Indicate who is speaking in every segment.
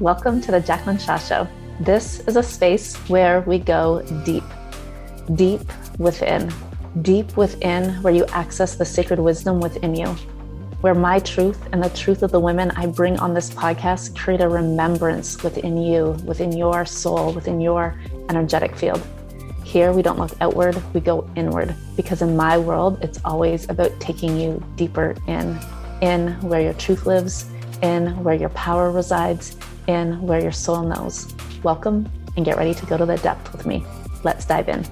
Speaker 1: Welcome to the Jaclyn Shaw Show. This is a space where we go deep, deep within, deep within where you access the sacred wisdom within you, where my truth and the truth of the women I bring on this podcast create a remembrance within you, within your soul, within your energetic field. Here, we don't look outward, we go inward, because in my world, it's always about taking you deeper in, in where your truth lives, in where your power resides, in where your soul knows. Welcome and get ready to go to the depth with me. Let's dive in.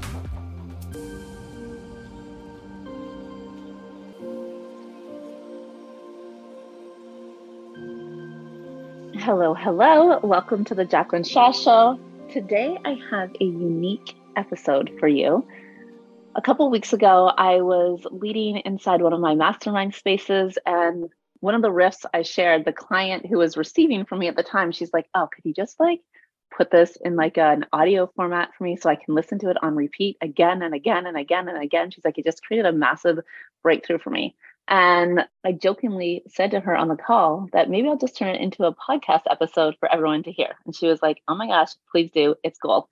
Speaker 1: Hello, hello. Welcome to the Jaclyn Shaw Show. Today I have a unique episode for you. A couple weeks ago, I was leading inside one of my mastermind spaces, and one of the riffs I shared, the client who was receiving from me at the time, she's like, "Oh, could you just like put this in like an audio format for me so I can listen to it on repeat again and again and again and again?" She's like, "It just created a massive breakthrough for me." And I jokingly said to her on the call that maybe I'll just turn it into a podcast episode for everyone to hear. And she was like, oh my gosh, please do. It's gold.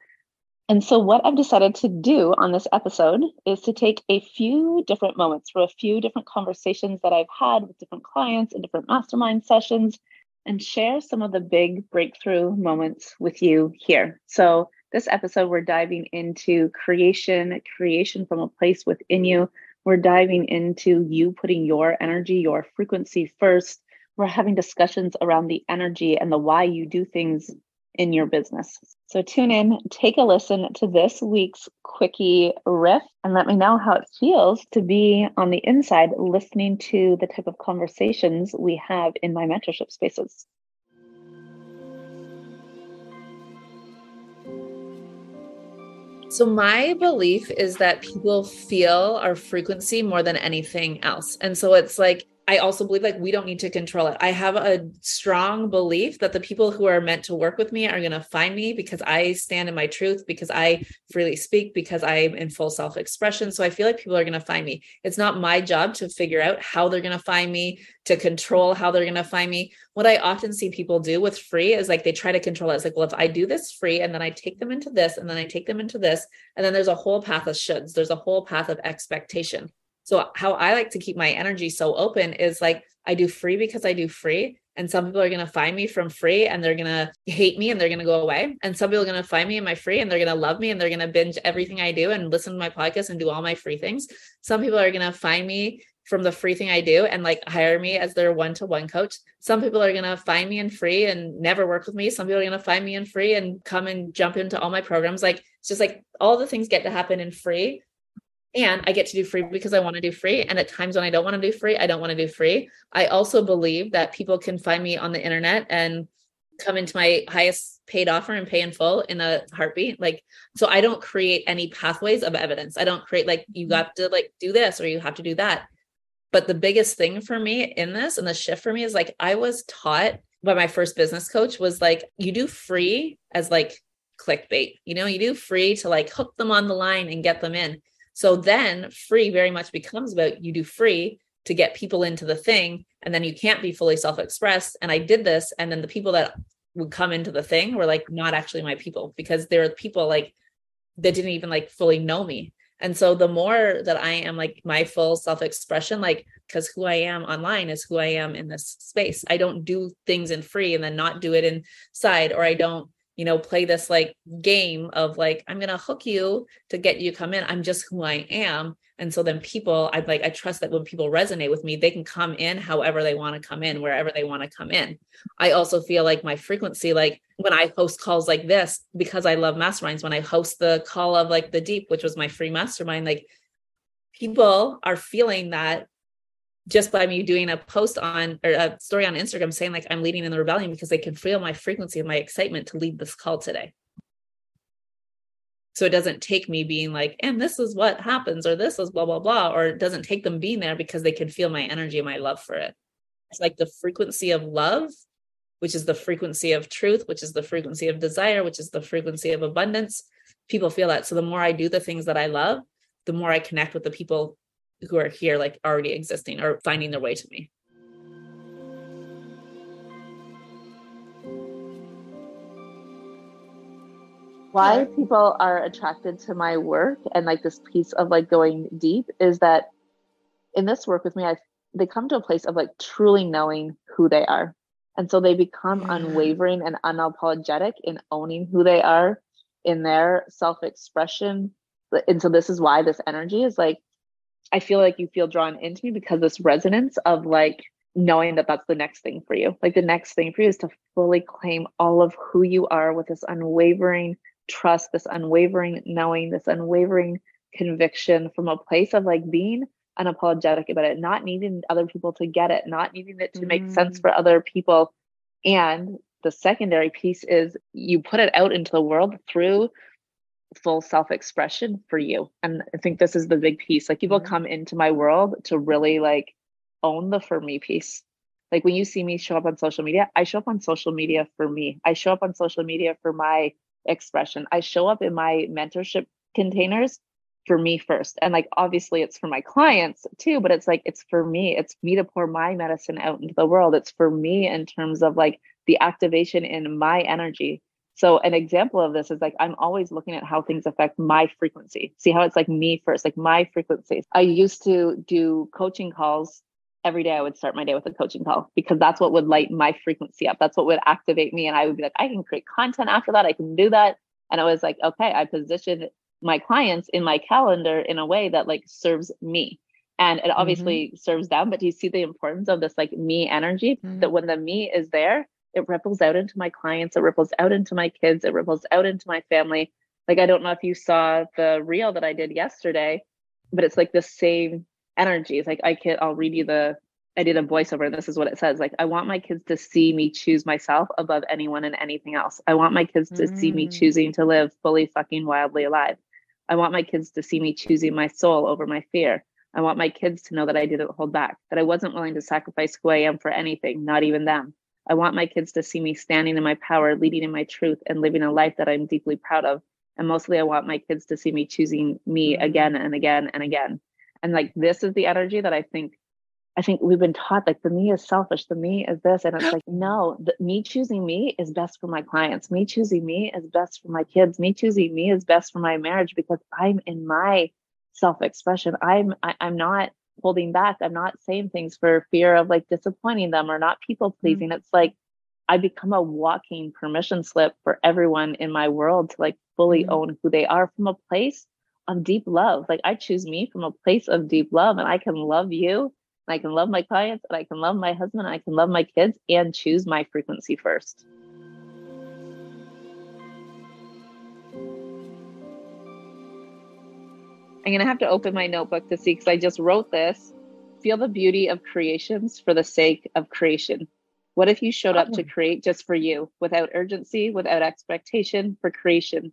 Speaker 1: And so, what I've decided to do on this episode is to take a few different moments for a few different conversations that I've had with different clients in different mastermind sessions and share some of the big breakthrough moments with you here. So, this episode, we're diving into creation, creation from a place within you we're diving into you putting your energy, your frequency first. We're having discussions around the energy and the why you do things in your business. So tune in, take a listen to this week's quickie riff, and let me know how it feels to be on the inside listening to the type of conversations we have in my mentorship spaces.
Speaker 2: So, my belief is that people feel our frequency more than anything else. And so it's like I also believe like we don't need to control it. I have a strong belief that the people who are meant to work with me are going to find me because I stand in my truth, because I freely speak, because I'm in full self expression. So I feel like people are going to find me. It's not my job to figure out how they're going to find me, to control how they're going to find me. What I often see people do with free is like they try to control it. It's like, well, if I do this free and then I take them into this and then I take them into this, and then there's a whole path of shoulds, there's a whole path of expectation. So how I like to keep my energy so open is like I do free because I do free. And some people are going to find me from free and they're going to hate me and they're going to go away. And some people are going to find me in my free and they're going to love me and they're going to binge everything I do and listen to my podcast and do all my free things. Some people are going to find me from the free thing I do and like hire me as their one to one coach. Some people are going to find me in free and never work with me. Some people are going to find me in free and come and jump into all my programs. Like it's just like all the things get to happen in free and I get to do free because I want to do free. And at times when I don't want to do free, I don't want to do free. I also believe that people can find me on the internet and come into my highest paid offer and pay in full in a heartbeat. Like, so I don't create any pathways of evidence. I don't create like, you got to like do this or you have to do that. But the biggest thing for me in this and the shift for me is like, I was taught by my first business coach was like, you do free as like clickbait, you know, you do free to like hook them on the line and get them in so then free very much becomes about you do free to get people into the thing and then you can't be fully self-expressed and I did this and then the people that would come into the thing were like not actually my people because there are people like that didn't even like fully know me. And so the more that I am like my full self-expression like because who I am online is who I am in this space. I don't do things in free and then not do it inside or I don't you know, play this like game of like, I'm going to hook you to get you come in. I'm just who I am. And so then people, I like, I trust that when people resonate with me, they can come in however they want to come in, wherever they want to come in. I also feel like my frequency, like when I host calls like this, because I love masterminds, when I host the call of like the deep, which was my free mastermind, like people are feeling that just by me doing a post on or a story on Instagram saying like I'm leading in the rebellion because they can feel my frequency and my excitement to lead this call today. So it doesn't take me being like, and this is what happens, or this is blah, blah, blah, or it doesn't take them being there because they can feel my energy and my love for it. It's like the frequency of love, which is the frequency of truth, which is the frequency of desire, which is the frequency of abundance. People feel that. So the more I do the things that I love, the more I connect with the people who are here like already existing or finding their way to me. Why people are attracted to my work and like this piece of like going deep is that in this work with me i they come to a place of like truly knowing who they are. And so they become yeah. unwavering and unapologetic in owning who they are in their self-expression. And so this is why this energy is like i feel like you feel drawn into me because this resonance of like knowing that that's the next thing for you like the next thing for you is to fully claim all of who you are with this unwavering trust, this unwavering knowing, this unwavering conviction from a place of like being unapologetic about it, not needing other people to get it, not needing it to mm. make sense mm. for other people. And the secondary piece is you put it out into the world through full self expression for you. And I think this is the big piece. Like people mm. come into my world to really like own the for me piece. Like when you see me show up on social media, I show up on social media for me. I show up on social media for my expression. I show up in my mentorship containers for me first. And like obviously it's for my clients too, but it's like it's for me. It's me to pour my medicine out into the world. It's for me in terms of like the activation in my energy. So an example of this is like I'm always looking at how things affect my frequency. See how it's like me first, like my frequency. I used to do coaching calls every day I would start my day with a coaching call because that's what would light my frequency up. That's what would activate me. And I would be like, I can create content after that. I can do that. And I was like, okay, I positioned my clients in my calendar in a way that like serves me. And it obviously mm-hmm. serves them, but do you see the importance of this like me energy mm-hmm. that when the me is there, it ripples out into my clients, it ripples out into my kids, it ripples out into my family. Like, I don't know if you saw the reel that I did yesterday, but it's like the same energies. Like I can I'll read you the I did a voiceover and this is what it says. Like I want my kids to see me choose myself above anyone and anything else. I want my kids to mm. see me mm. choosing to live fully fucking wildly alive. I want my kids to see me choosing my soul over my fear. I want my kids to know that I didn't hold back, that I wasn't willing to sacrifice who I am for anything, not even them. I want my kids to see me standing in my power, leading in my truth, and living a life that I'm deeply proud of. And mostly, I want my kids to see me choosing me mm. again and again and again. And like this is the energy that i think i think we've been taught like the me is selfish the me is this. And it's like no the, me choosing me is best for my clients. Me choosing me is best for my kids. Me choosing me is best for my marriage because i'm in my self-expression. I'm I, am i am not holding back i'm not saying things for fear of like disappointing them or not people pleasing mm-hmm. it's like i become a walking permission slip for everyone in my world to like fully mm-hmm. own who they are from a place of deep love. Like I choose me from a place of deep love and I can love you. And I can love my clients and I can love my husband and I can love my kids and choose my frequency first. I'm going to have to open my notebook to see because I just wrote this. Feel the beauty of creations for the sake of creation. What if you showed up to oh. create just for you without urgency, without expectation for creation?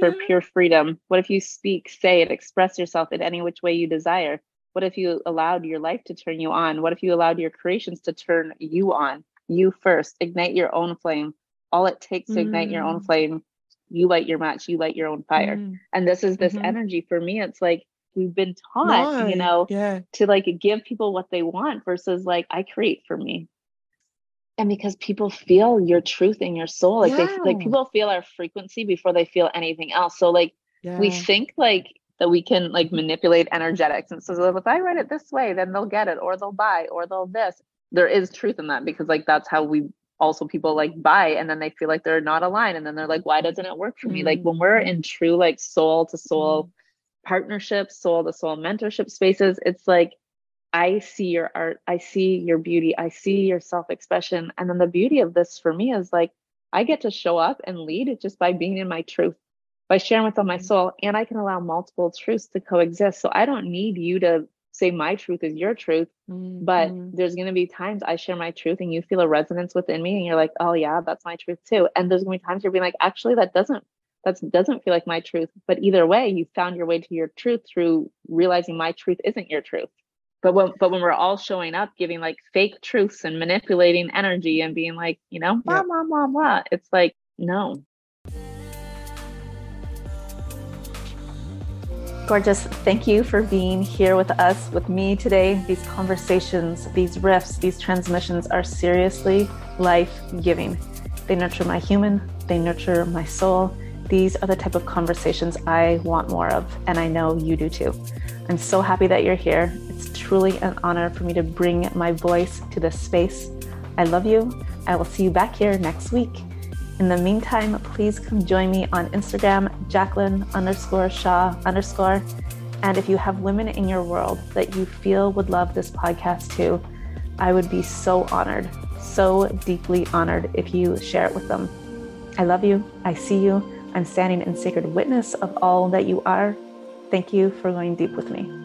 Speaker 2: for pure freedom? What if you speak, say, and express yourself in any which way you desire? What if you allowed your life to turn you on? What if you allowed your creations to turn you on? You first, ignite your own flame. All it takes to mm. ignite your own mm. flame, you light your match, you light your own fire. Mm. And this is this mm-hmm. energy for me. It's like we've been taught, you know,
Speaker 3: yeah.
Speaker 2: to like give people what they want versus like I create for me and because people feel your truth in your soul like yeah. they like people feel our frequency before they feel anything else so like yeah. we think like that we can like manipulate energetics and so if i write it this way then they'll get it or they'll buy or they'll this there is truth in that because like that's how we also people like buy and then they feel like they're not aligned and then they're like why doesn't it work for me mm-hmm. like when we're in true like soul to soul mm-hmm. partnerships soul to soul mentorship spaces it's like I see your art, I see your beauty, I see your self expression. And then the beauty of this for me is like, I get to show up and lead just by being in my truth, by sharing with all my mm-hmm. soul, and I can allow multiple truths to coexist. So I don't need you to say my truth is your truth, mm-hmm. but there's going to be times I share my truth and you feel a resonance within me, and you're like, oh, yeah, that's my truth too. And there's going to be times you're being like, actually, that doesn't. That doesn't feel like my truth, but either way, you found your way to your truth through realizing my truth isn't your truth but when but when we're all showing up giving like fake truths and manipulating energy and being like you know blah blah blah blah it's like no gorgeous thank you for being here with us with me today these conversations these riffs these transmissions are seriously life giving they nurture my human they nurture my soul These are the type of conversations I want more of, and I know you do too. I'm so happy that you're here. It's truly an honor for me to bring my voice to this space. I love you. I will see you back here next week. In the meantime, please come join me on Instagram, Jaclyn underscore Shaw underscore. And if you have women in your world that you feel would love this podcast too, I would be so honored, so deeply honored if you share it with them. I love you. I see you. I'm standing in sacred witness of all that you are. Thank you for going deep with me.